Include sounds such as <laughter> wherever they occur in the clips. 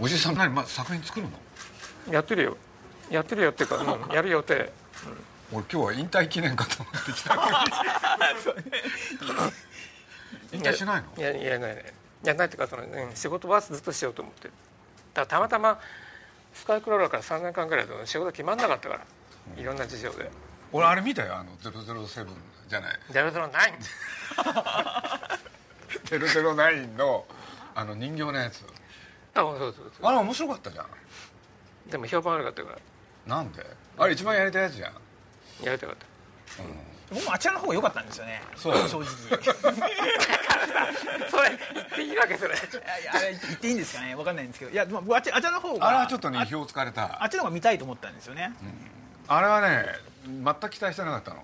おじいさん何、ま、作品作るの？やってるよ。やってるよっていうか、うん、やる予定、うん、俺今日は引退記念かと思ってきた引退しないの？いやいやないねやないってかその、ね、仕事はずっとしようと思ってだたまたまスカイクローラーから3年間ぐらいで仕事決まんなかったから、うん、いろんな事情で。俺あれ見たよあの007じゃない。009 009のあの人形のやつあそうそうそうあれ面白かったじゃん。でも評判悪かったから。なんで？あれ一番やりたいやつじゃん。やりたかった、うん。僕もあちらの方が良かったんですよね。そう正直。それ言っていいわけ？それ。あれ言っていいんですかね？分かんないんですけど。いやあちあちらの方があれはちょっとね意表をつかれた。あっちの方が見たいと思ったんですよね、うん、あれはね全く期待してなかったの。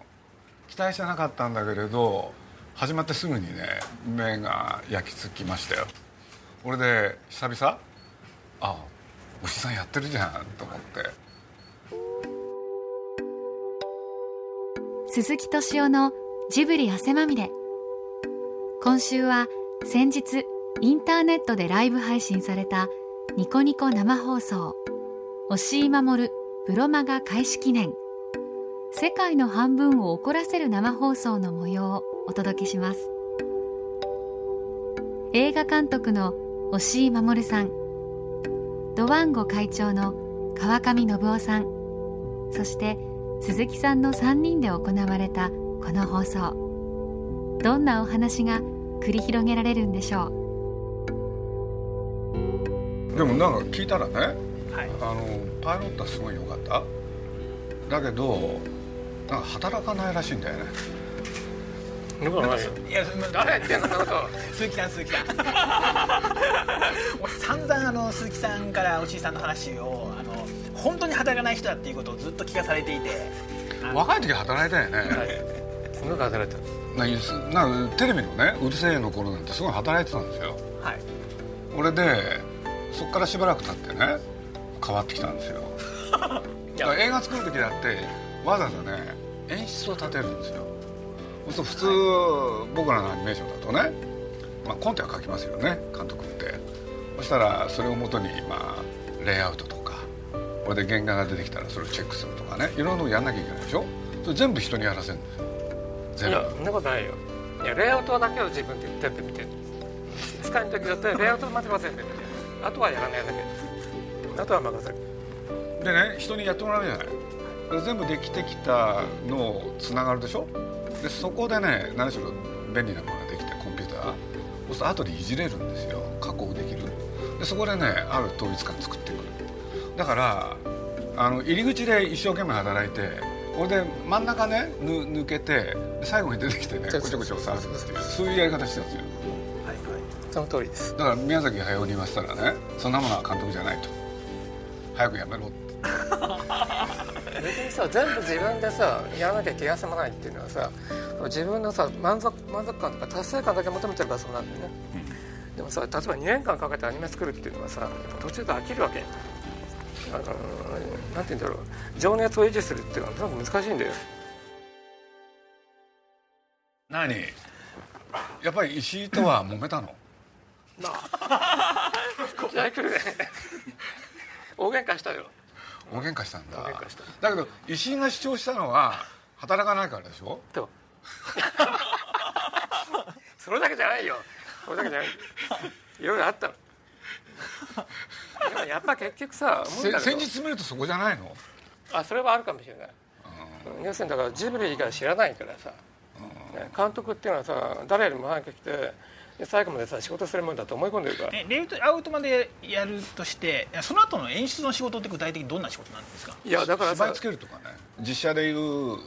期待してなかったんだけれど始まってすぐにね目が焼き付きましたよ俺で久々？あ牛さんやってるじゃんと思って。鈴木敏夫のジブリ汗まみれ。今週は先日インターネットでライブ配信されたニコニコ生放送押井守ブロマガ開始記念。世界の半分を怒らせる生放送の模様をお届けします。映画監督の押井守さん。ドワンゴ会長の川上信夫さん。そして鈴木さんの3人で行われたこの放送。どんなお話が繰り広げられるんでしょう？でもなんか聞いたらね、はい、あのパイロットはすごい良かった。だけどなんか働かないらしいんだよねよくないよいや誰言ってんのこと鈴木さん鈴木さん。散々あの鈴木さんからおじいさんの話をあの本当に働かない人だっていうことをずっと聞かされていて。若い時働いたよね、はい、すごく働いたななテレビのね「うるせえ」の頃なんてすごい働いてたんですよ。はい。俺でそこからしばらく経ってね変わってきたんですよ。<laughs> 映画作る時だってわざわざね演出を立てるんですよそう普通、はい、僕らのアニメーションだとね、まあ、コンテは書きますよね監督って。そしたらそれをもとに、まあ、レイアウトとかこれで原画が出てきたらそれをチェックするとかねいろんなのやんなきゃいけないでしょ？それ全部人にやらせるんですよ。全部。そんなことないよ。いやレイアウトだけを自分で全部見て使いの時だったらレイアウトまでは全部見てあとはやらないだけ。あとは任せる。でね人にやってもらうじゃない。全部できてきたのをつながるでしょ？でそこでね何しろ便利なものができてコンピューター。そうすると後でいじれるんですよ。加工できる。でそこでねある統一感作ってくる。だからあの入り口で一生懸命働いてこれで真ん中ね抜けて最後に出てきてねこちょこちょ触るっていうそういうやり方してるんですよ。はいはい。その通りです。だから宮崎駿に言わせたらねそんなものは監督じゃないと。早くやめろってさ全部自分でさやらなきゃ気が済まないっていうのはさ自分のさ満足満足感とか達成感だけ求めてるからそうなんだよね、うん、でもさ例えば2年間かけてアニメ作るっていうのはさ途中で飽きるわけ。あのなんて言うんだろう。情熱を維持するっていうのはとにかく難しいんだよ。何？やっぱり石井とは揉めたの？<laughs> なあ。<laughs> 大喧嘩したよ大喧嘩したんだ。だけど石井が主張したのは働かないからでしょ？と <laughs> それだけじゃないよ。それだけじゃない。いろいろあったの。でもやっぱ結局さ先日見るとそこじゃないの？あそれはあるかもしれない。要するにだからジブリ以外知らないからさ。監督っていうのはさ誰よりも早く来て最後までさ仕事するもんだと思い込んでるから。レイアウトまでやるとしてその後の演出の仕事って具体的にどんな仕事なんですか？いやだから芝居つけるとかね。実写でいう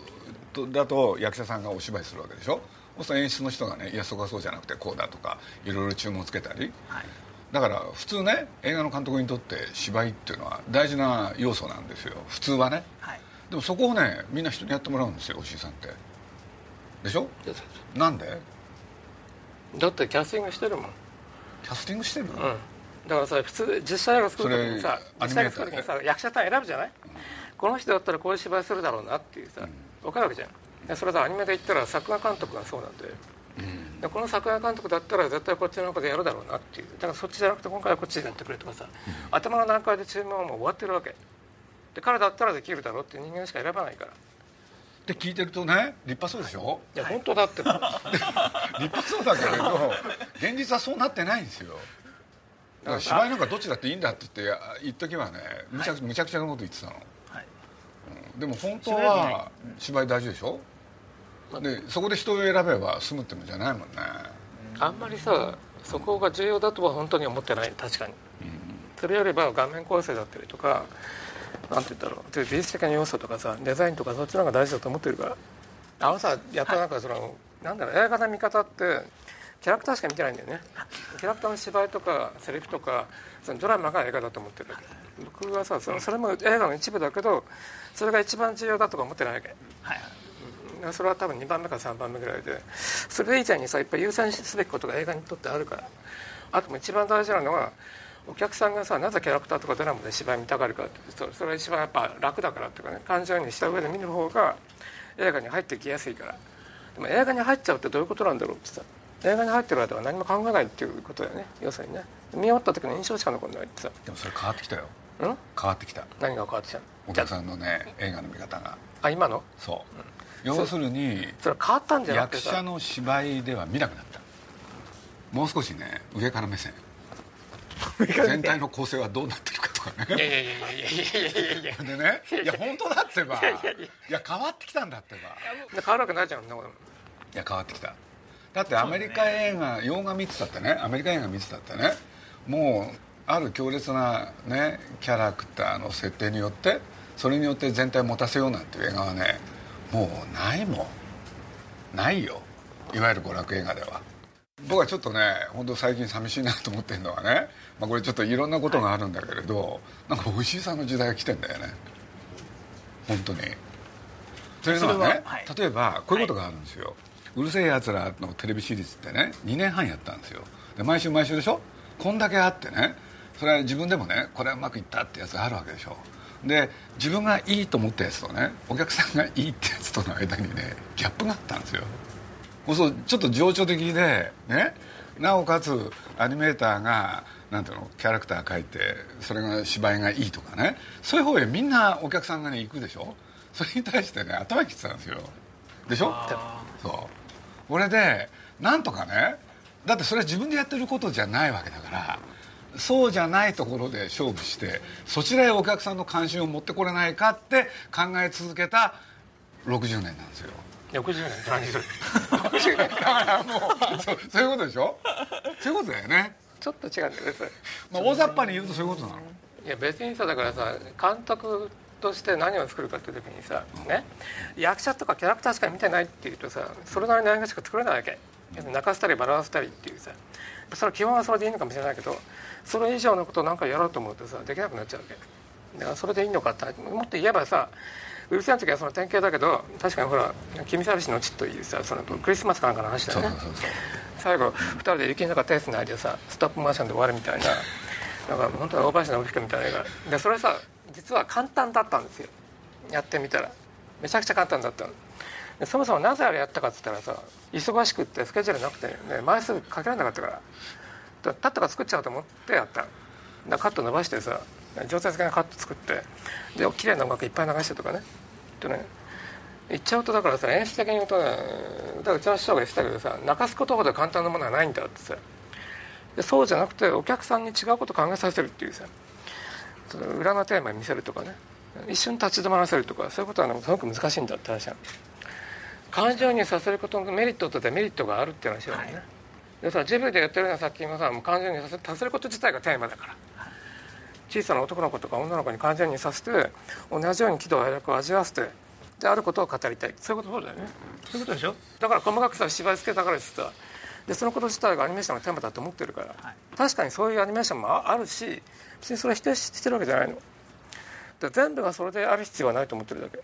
とだと役者さんがお芝居するわけでしょ？そうすると演出の人がねいやそこはそうじゃなくてこうだとかいろいろ注文つけたり、はい、だから普通ね映画の監督にとって芝居っていうのは大事な要素なんですよ。普通はね、はい、でもそこをねみんな人にやってもらうんですよおしいさんって。でしょ？なんで？だってキャスティングしてるもん。キャスティングしてる、うん、だからさ普通実写映画作る時にさ実写映画作る時にさ役者さん選ぶじゃない、うん、この人だったらこういう芝居するだろうなっていうさ、うん、分かるわけじゃん。それさアニメで言ったら作画監督がそうなんで、うん。でこの作画監督だったら絶対こっちの中でやるだろうなっていうだからそっちじゃなくて今回はこっちでやってくれとかさ、うん、頭の段階で注文はもう終わってるわけ。で彼だったらできるだろうって人間しか選ばないからって聞いてるとね立派そうでしょ？いや本当だって。<laughs> 立派そうだけれど現実はそうなってないんですよ。だから芝居なんかどっちだっていいんだって言って言っときはねむちゃ,、むちゃくちゃなこと言ってたの、はい。うん、でも本当は芝居大事でしょ？でそこで人を選べば済むってもんじゃないもんね。あんまりさそこが重要だとは本当に思ってない。確かに、うん、それよりは画面構成だったりとかなんて言ったろう。美術的な要素とかさデザインとかそっちの方が大事だと思ってるから。あのさやっぱなんかその、はい、なんだろう映画の見方ってキャラクターしか見てないんだよね。キャラクターの芝居とかセリフとかそのドラマが映画だと思ってるわけ。僕はさそそれも映画の一部だけどそれが一番重要だとか思ってないわけ、はいそれは多分2番目か3番目ぐらいで。それ以前にさやっぱ優先すべきことが映画にとってあるから。あとも一番大事なのはお客さんがさなぜキャラクターとかドラマで芝居見たがるかってそれは一番やっぱ楽だからっていうかね感情にした上で見る方が映画に入ってきやすいから。でも映画に入っちゃうってどういうことなんだろうってさ映画に入ってる間は何も考えないっていうことだよね。要するにね。見終わった時の印象しか残らないってさ。でもそれ変わってきたよ。変わってきた。何が変わってきたお客さんのね映画の見方が。あ今の？そう、うん、要するにそれ変わったんじゃなくて役者の芝居では見なくなった。もう少しね上から目線全体の構成はどうなってるかとかね。いやいやいやいやいやいやいやでねいや本当だってば。いや変わってきたんだってば。変わるわけないじゃんいや変わってきた。だってアメリカ映画、ね、洋画見てたってね。アメリカ映画見てたってね。もうある強烈なねキャラクターの設定によってそれによって全体を持たせようなんていう映画はねもうないもん。ないよ。いわゆる娯楽映画では。僕はちょっとね本当最近寂しいなと思ってるのはね、まあ、これちょっといろんなことがあるんだけれど、はい、なんか牛井さんの時代が来てんだよね。本当に。というのはね、はい、例えばこういうことがあるんですよ、はい、うるせえやつらのテレビシリーズってね2年半やったんですよ。で毎週毎週でしょ？こんだけあってねそれは自分でもねこれはうまくいったってやつがあるわけでしょ。で自分がいいと思ったやつとねお客さんがいいってやつとの間にねギャップがあったんですよ。そうちょっと情緒的でねなおかつアニメーターがなんていうのキャラクター描いてそれが芝居がいいとかね。そういう方へみんなお客さんがね行くでしょ。それに対してね頭切ってたんですよ。でしょ？そう。俺でなんとかねだってそれは自分でやってることじゃないわけだからそうじゃないところで勝負してそちらへお客さんの関心を持ってこれないかって考え続けた60年なんですよ60年何それ。60年だからもうそうそういうことでしょ？そういうことだよね。ちょっと違うんだよねまあ、大雑把に言うとそういうことなの。いや別にさだからさ監督として何を作るかっていう時にさ、ね、役者とかキャラクターしか見てないっていうとさそれなりの映画しか作れないわけ。泣かせたり笑わせたりっていうさ。それは基本はそれでいいのかもしれないけどそれ以上のことを何かやろうと思うとさできなくなっちゃうわけ。だからそれでいいのかってもっと言えばさうるさい時はその典型だけど確かにほら「君寂しの地」というさそのクリスマスかなんかの話だよね。最後2人で雪の中手つないでさストップモーションで終わるみたいな。なんか本当は大林信彦みたいな映画。でそれさ実は簡単だったんですよ。やってみたら。めちゃくちゃ簡単だったの。そもそもなぜあれやったかっつったらさ忙しくってスケジュールなくて、ね、枚数かけられなかったから。たったか作っちゃうと思ってやった。だカット伸ばしてさ上手的なカット作ってで綺麗な音楽いっぱい流してとかね。とね言っちゃうとだからさ演出的に言うとね歌打ち合わせした方が言ってたけどさ泣かすことほど簡単なものはないんだってさ。でそうじゃなくてお客さんに違うことを考えさせるっていうさ裏のテーマに見せるとかね。一瞬立ち止まらせるとかそういうことは、ね、すごく難しいんだって話なの。感情にさせることのメリットとデメリットがあるっていう話なんだね、はい、でさジブリでやってるような作品はさもう感情にさせさせること自体がテーマだから小さな男の子とか女の子に感情にさせて同じように喜怒哀楽を味わわせてであることを語りたい。そういうことそうだよね。そういうことでしょ？だから細かくさ芝居つけたからですさでそのこと自体がアニメーションのテーマだと思ってるから、はい、確かにそういうアニメーションもあるし別にそれは否定してるわけじゃないの。で全部がそれである必要はないと思ってるだけ。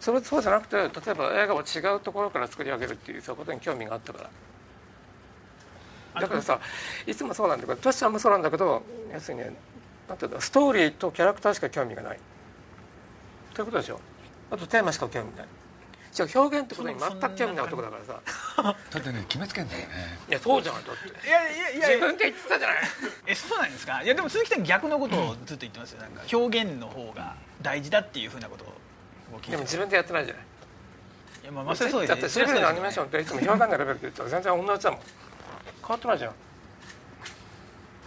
それそうじゃなくて例えば映画を違うところから作り上げるっていうそういうことに興味があったから。だからさいつもそうなんだけどトシちゃんもそうなんだけど要するにねなんていうのストーリーとキャラクターしか興味がない。ということでしょ。あとテーマしか興味ない。じゃ表現ってことに全く興味ない男だからさ。だってね決めつけんだよね。いやそうじゃんだって。いやいやいや。自分で言ってたじゃない。えそうなんですか？いやでも鈴木さん逆のことをずっと言ってますよ。なんか表現の方が大事だっていうふうなことを聞いてでも自分でやってないじゃない。いやまあまあそれそうです。だってシビルのアニメーションっていつも表現のレベルで言ったら全然同じだもん。変わってないじゃん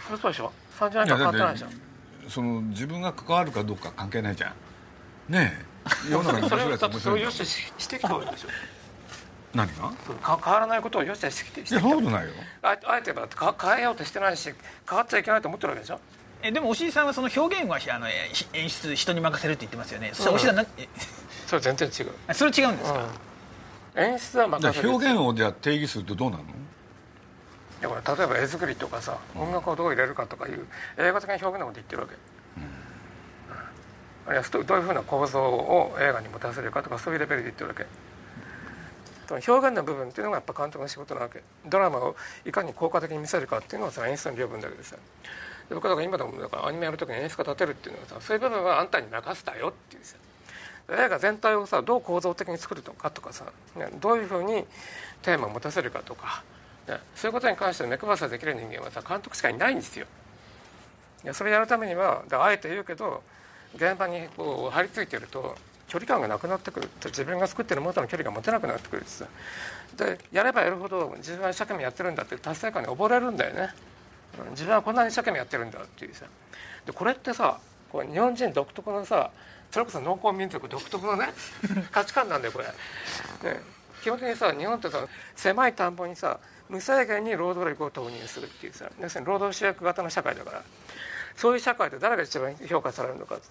それそうでしょ。30年間変わってないでしょその自分が関わるかどうか関係ないじゃん。ねえ。世の中に面それ白いやつそれをよしししてきたわけでしょ。何が？そうか変わらないことをよししてきていやそんなことないよ。ああえて言えばか変えようとしてないし変わっちゃいけないと思ってるわけでしょ。えでも押井さんはその表現はあの演出人に任せるって言ってますよね。そしたら押井さんなえそれ全然違う、あそれ違うんですか、うん、演出はだから任せる。表現をじゃあ定義するとどうなの？いやこれ例えば絵作りとかさ音楽をどう入れるかとかいう映画的な表現のこと言ってるわけ、あるいはどういうふうな構造を映画に持たせるかとかそういうレベルで言ってるわけ。表現の部分っていうのがやっぱ監督の仕事なわけ。ドラマをいかに効果的に見せるかっていうのはさ演出の領分だけでさで僕だから今でもだからアニメやる時に演出家立てるっていうのはさそういう部分はあんたに任せたよっていうさ映画全体をさどう構造的に作るのかとかさ、どういうふうにテーマを持たせるかとか、ね、そういうことに関して目配せできる人間はさ監督しかいないんですよ。いやそれやるためにはあえて言うけど現場にこう張り付いてると距離感がなくなってくる。自分が作ってるものとの距離が持てなくなってくるってさでやればやるほど自分は一生懸命やってるんだって達成感に溺れるんだよね。うん。自分はこんなに一生懸命やってるんだっていうさ。でこれってさこう日本人独特のさそれこそ農耕民族独特のね <laughs> 価値観なんだよこれ、ね、基本的にさ日本ってさ狭い田んぼにさ無制限に労働力を投入するっていうさ要するに労働主役型の社会だからそういう社会で誰が一番評価されるのかって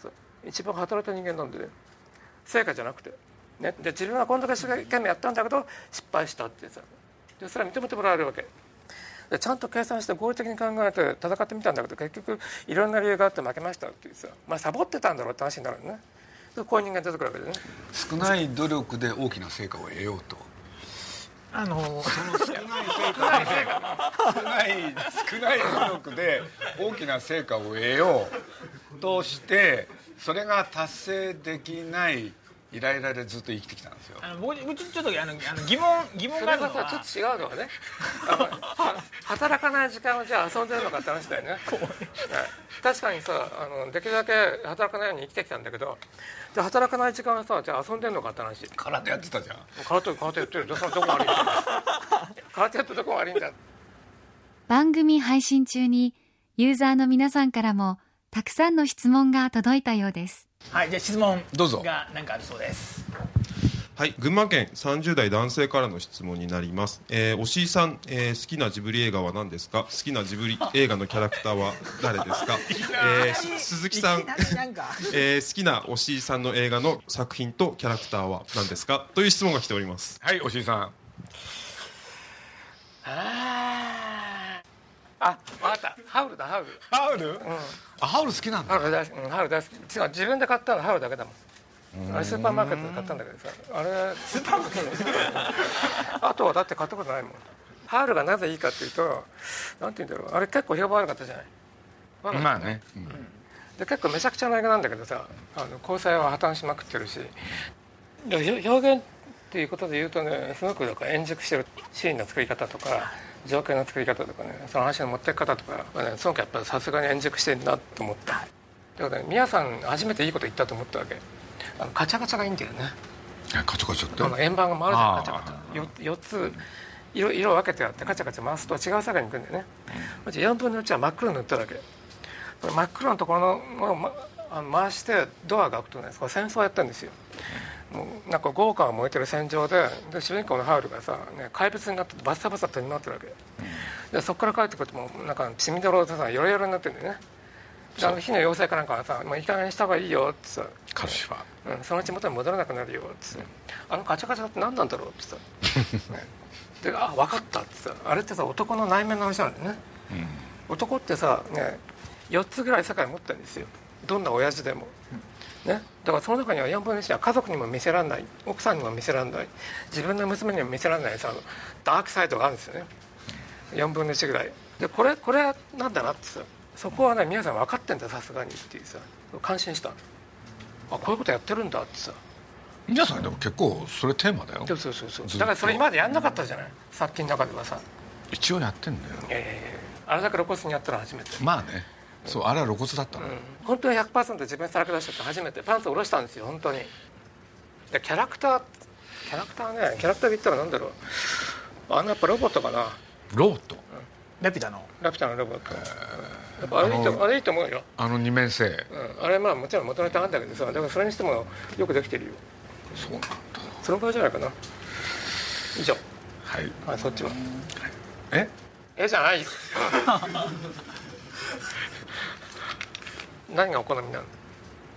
一番働いた人間なんでね。成果じゃなくて、ね、で自分はこんだけ一生懸命やったんだけど失敗したってさ。でそれは認めてもらえるわけ。でちゃんと計算して合理的に考えて戦ってみたんだけど結局いろんな理由があって負けましたっていうさ。まあサボってたんだろうって話になるのね。こういう人間出てくるわけでね。少ない努力で大きな成果を得ようと。あのその少ない成果で少ない少ない努力で大きな成果を得ようとしてそれが達成できないイライラでずっと生きてきたんですよ。あの僕僕ちょっとあのあの疑問疑問があるのは。がさちょっと違うのはね。働かない時間をじゃあ遊んでるのかって話だよね。はい。確かにさあのできるだけ働かないように生きてきたんだけどじゃあ働かない時間はさじゃあ遊んでるのかって話。空手やってたじゃん。空手空手やってるどこが悪いんだ。空手やってるどこが悪いんだ番組配信中にユーザーの皆さんからもたくさんの質問が届いたようですはいじゃあ質問どうぞ。が何かあるそうです。はい、群馬県30代男性からの質問になります。えー、押井さん、えー好きなジブリ映画は何ですか？好きなジブリ映画のキャラクターは誰ですか？<laughs> えーし鈴木さんえー好きな押井さんの映画の作品とキャラクターは何ですか？という質問が来ております。はいおしいさん。ああ分かった。ハウルだハウル。ハウル、あハウル好きなんだ。ハウル大好き、うん、ハウル大好き。違う自分で買ったのはハウルだけだもん。あれスーパーマーケットで買ったんだけどさ。あれスーパーマーケット？あとはだって買ったことないもん。ハウルがなぜいいかっていうとなんて言うんだろう。あれ結構評判悪かったじゃない。まあね、うん。で結構めちゃくちゃな映画なんだけどさあの交際は破綻しまくってるし。表現っていうことで言うとねすごくだから円熟してるシーンの作り方とか情景の作り方とかねその話の持っていき方とかはねすごくやっぱりさすがに円熟してるなと思った。だからね宮さん初めていいこと言ったと思ったわけ。あのカチャカチャがいいんだよね。えカチャカチャって？あの円盤が回るじゃんカチャカチャ。よ4つ色色を分けてあってカチャカチャ回すと違う世界に行くんだよね、じゃあ4分の1は真っ黒に塗っただけ。真っ黒のところのものを、ま、あの回してドアが開くとね戦争やったんですよなんか豪華が燃えてる戦場でで主人公のハウルがさ、ね、怪物になってバッサバサ飛び回ってるわけ、でそこから帰ってくるともうなんか血みどろでさヨロヨロになってるんだよね。であの火の妖精かなんかがさ「もういい加減にした方がいいよ」って。さカルシファーうん、そのうち元に戻らなくなるよっつって。あのカチャカチャって何なんだろうって。<laughs> 言った、ね、であ分かったって。さあれってさ男の内面の話なんだよね、男ってさ、ね、4つぐらい世界持ってるんですよ。どんな親父でも、ね、だからその中には4分の1は家族にも見せられない。奥さんにも見せられない。自分の娘にも見せられない。さダークサイドがあるんですよね。4分の1ぐらい。でこれこれなんだなってさそこはね皆さん分かってんださすがにっていうさ感心したあこういうことやってるんだってさ。皆さんでも結構それテーマだよ。そうそうそうだからそれ今までやんなかったじゃない？作品の中ではさ。一応やってんだよ。ええあれだけ露骨にやったのは初めて。まあねそうあれは露骨だったの、うん、本当に100%自分でさらけ出したって初めてパンツを下ろしたんですよ本当に。でキャラクターキャラクターねキャラクターで言ったらなんだろう。あのやっぱロボットかな。ロボット？ラピュタの？ラピュタのロボット。やっぱあれいいとあれいいと思うよ、あの二面性。うん、あれまあもちろん元ネタあるんだけどさだからそれにしてもよくできてるよ。そうなんだ。そのぐらいじゃないかな。以上。はい。はいそっちは。え？え？じゃないよ <laughs> 何がお好みなの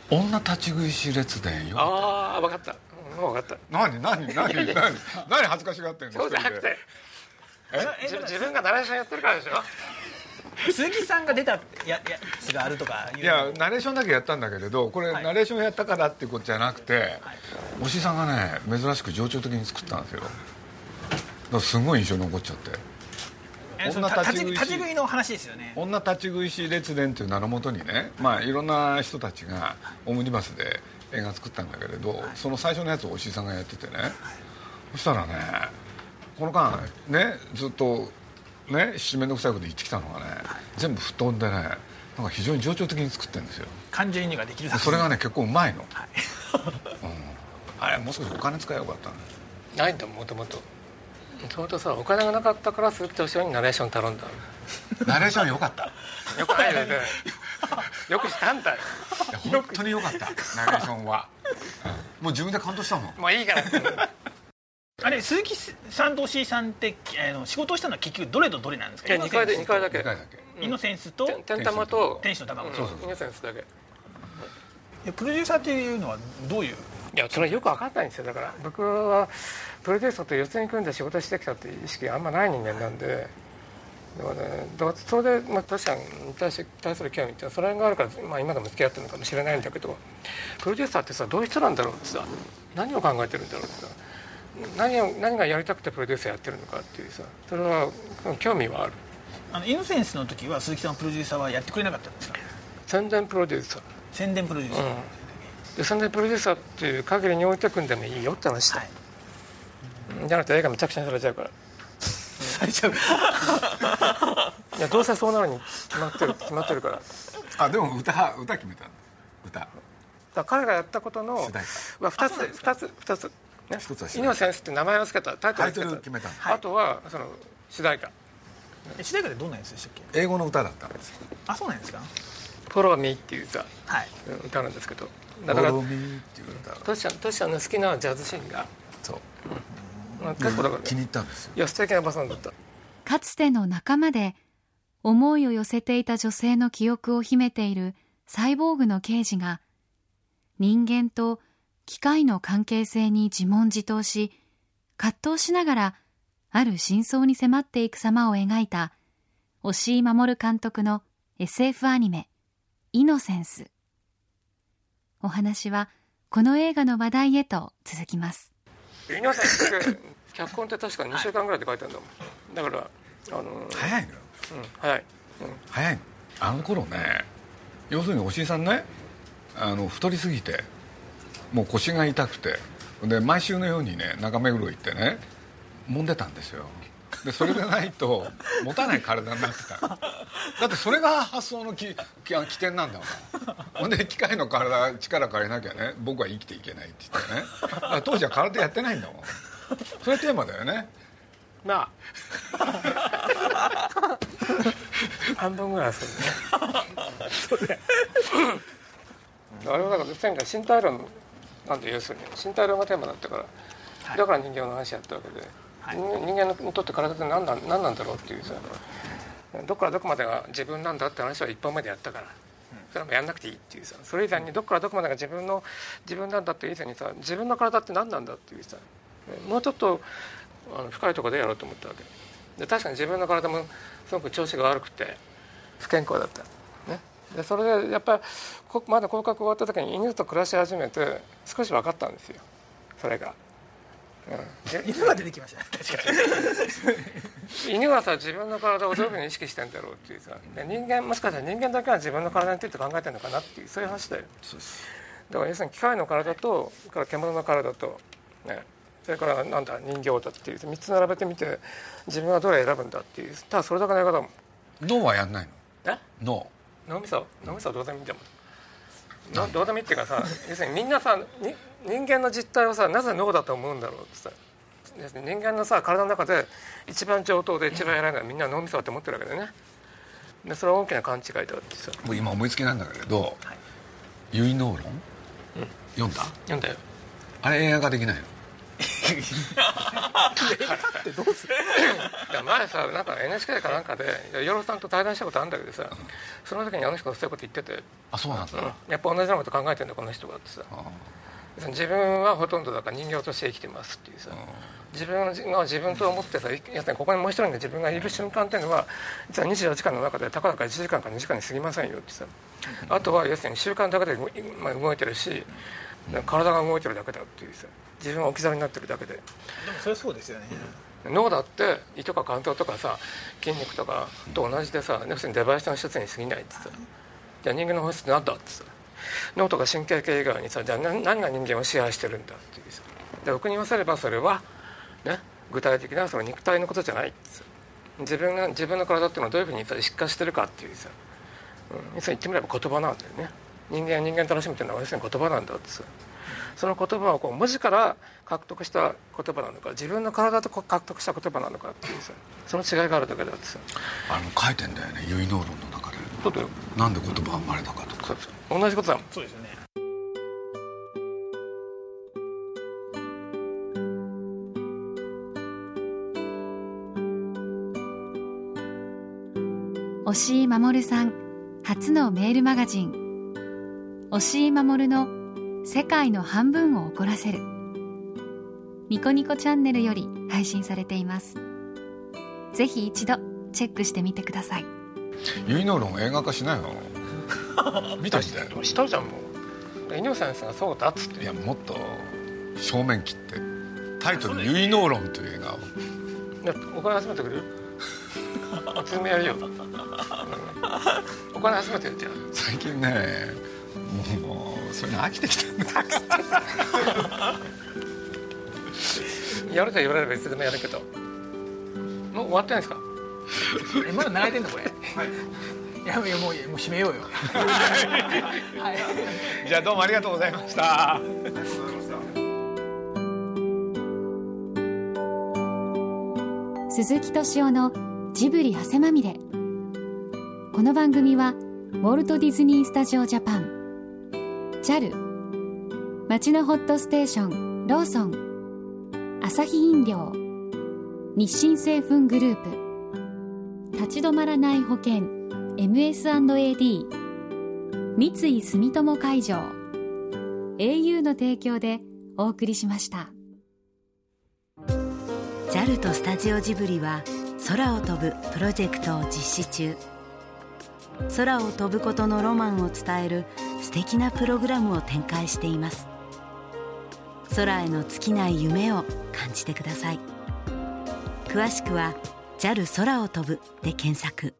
女立ち食いし列伝よ。ああ分かった。分かった。何何何何何恥ずかしがってんのそうじゃなくて。え？自自分がナレーションやってるからでしょ？鈴木さんが出たややつがあるとかいういやナレーションだけやったんだけれどこれ、はい。ナレーションやったからっていうことじゃなくて、おしさんがね珍しく情緒的に作ったんですよ。だからすごい印象に残っちゃってえその女た立ち立ち食いの話ですよね。女立ち食いし列伝っていう名のもとにねまあいろんな人たちがオムニバスで映画作ったんだけれど、その最初のやつをおしさんがやっててね。そしたらねこの間ねずっとね七面倒くさいこと言ってきたのがね、全部吹っ飛んでねなんか非常に情緒的に作ってるんですよ。感情移入ができるでそれがね結構うまいの、はい。うん、あれもう少しお金使えばよかったんだないんだもともともともとさお金がなかったから鈴木敏夫にナレーション頼んだナレーションよかった。いよくないよね。よくしたんだ。よや本当によかった。ナレーションは、うんもう自分で感動したもん。もういいから。あれ鈴木さんと押井さんってあの仕事をしたのは結局どれとどれなんですか？2回で二回だけ。2回だけ。イノセンスとて天玉と天使の卵うんそうそうイノセンスだけ。プロデューサーっていうのはどういう？やそれよく分かんないんですよ。だから僕はプロデューサーと四つに組んで仕事してきたっていう意識があんまない人間なんで。だからねそれで、まあ、確かに対し対する興味ってそれがあるから、まあ、今でも付き合ってるのかもしれないんだけどプロデューサーってさどういう人なんだろうってさ何を考えてるんだろうってさ何を何がやりたくてプロデューサーやってるのかっていうさそれは興味はある。あのイノセンスの時は鈴木さんはプロデューサーはやってくれなかったんですか？宣伝プロデューサー。宣伝プロデューサー、で宣伝プロデューサーっていう限りに置いてくんでもいいよって話だ、はい。じゃなくて映画めちゃくちゃにされちゃうから。最初いやどうせそうなるに決まってる決まってるから。あでも歌歌決めたの？歌。ら彼がやったことの主題は2つ2つ2つ。ね。一つはイノセンスって名前を付けたタイトルを付けた。タイトル決めたの。あとはその主題歌。え主題歌ってどんなやつでしたっけ？英語の歌だったんですよ。あそうなんですか「フォローミー」っていうさはい。うん歌なんですけど「だからロミー」っていう歌トシちゃんトシちゃんの好きなジャズシンガーそう。うん。結構だから気に入ったんですよ。いや素敵なバさんだった。かつての仲間で思いを寄せていた女性の記憶を秘めているサイボーグの刑事が人間と機械の関係性に自問自答し葛藤しながらある真相に迫っていく様を描いた押井守監督の SF アニメ「イノセンス」お話はこの映画の話題へと続きます。脚本って確か2週間ぐらいで書いてあるんだもん。だからあの早いのよ。うん早い、うん。早いの。あの頃ね要するにおしいさんねあの太りすぎてもう腰が痛くてで毎週のようにね中目黒行ってね揉んでたんですよでそれでないと持たない体になってた。だってそれが発想のきき起点なんだもん。ほんで機械の体力借りなきゃね僕は生きていけないって言ってね。当時は空手やってないんだもん。それテーマだよね。まあ。半分ぐらいするね。あれはだから前回身体論なんて要するに身体論がテーマだったから、だから人間の話やったわけで、人人間にとって体って何なん何なんだろうっていうさ。どこからどこまでが自分なんだって話は一本目でやったから。それもやんなくていいっていうさ。それ以前にどこからどこまでが自分の自分なんだっていう以前にさ。自分の体って何なんだっていうさ。もうちょっとあの深いところでやろうと思ったわけ。で確かに自分の体もすごく調子が悪くて不健康だった、ね、でそれでやっぱりこまだ合格終わった時に犬と暮らし始めて少し分かったんですよ。それが。うん、で犬が出てきました。ね確かに。犬はさ自分の体をどういうふうに意識してんだろうっていうさ。で人間もしかしたら人間だけは自分の体について考えてるのかなっていうそういう話だよだから要するに機械の体とから獣の体と、ね、それからなんだ人形だっていう3つ並べてみて自分はどれ選ぶんだっていう。ただそれだけの映画だも。ん脳はやんないの？え？脳。脳みそ？脳みそはどうでもいいんだもん。どうでもいいっていうかさ要するにみんなさ人間の実態をさなぜ脳だと思うんだろうってさ人間のさ体の中で一番上等で一番偉いのはみんな脳みそだって思ってるわけだよね。でそれは大きな勘違いだってさ。もう今思いつきなんだけど「結納論」うん、読んだ？読んだよ。あれ映画化できないの。ってどうする前さなんか NHK かなんかで与郎さんと対談したことあるんだけどさその時にあの人がそういうこと言ってて。あそうなんだ、うん、やっぱ同じようなこと考えてるんだこの人がってさ自分はほとんどだから人形として生きてますっていうさ。自分が自分と思ってさやつここにもう一人の自分がいる瞬間っていうのは実は24時間の中でたかだか1時間か2時間に過ぎませんよってさ。あとは要するに習慣だけで動いてるし体が動いてるだけだっていうさ。自分は置き去りになってるだけで。でもそれはそうですよね、脳だって胃とか肝臓とかさ筋肉とかと同じでさ要するにデバイスの一つに過ぎないってさ。じゃあ人間の本質って何だってさ脳とか神経系以外にさじゃあ何が人間を支配してるんだっていうさ。で僕に言わせればそれはね具体的なその肉体のことじゃない自分が自分の体っていうのはどういうふうに疾患してるかっていうさ、うん、言ってみれば言葉なんだよね。人間は人間楽しむっていうのは要するに言葉なんだってさ。その言葉をこう文字から獲得した言葉なのか自分の体と獲得した言葉なのかっていうさ。その違いがあるだけだってさ。あの書いてんだよね。結納論のだよ。なんで言葉が生まれたかとか。同じことだもん。そうですよね。押井守さん初のメールマガジン。押井守の世界の半分を怒らせる。ニコニコチャンネルより配信されています。ぜひ一度チェックしてみてください結納論映画化しないの？<laughs> 見たみたいな。したじゃんもう。井上先生がそうだっつっていやもっと正面切ってタイトル「結納論」という映画を。お金集めてくれる？集めやるよ、うん、お金集めてるじゃん最近ねもうそれ飽きてきたんだやると言われればいつでもやるけど。もう終わってないですか？えまだ流れてんのこれ、はい、い。やもうもう締めようよ。はい、じゃあどうもありがとうございました。鈴木敏夫のジブリ汗まみれ。この番組はウォルト・ディズニー・スタジオ・ジャパン。JAL 町のホットステーションローソン。アサヒ飲料。日清製粉グループ立ち止まらない保険。MS&AD 三井住友海上。au の提供でお送りしました。JAL とスタジオジブリは空を飛ぶプロジェクトを実施中。空を飛ぶことのロマンを伝える素敵なプログラムを展開しています。空への尽きない夢を感じてください。詳しくは JAL 空を飛ぶで検索。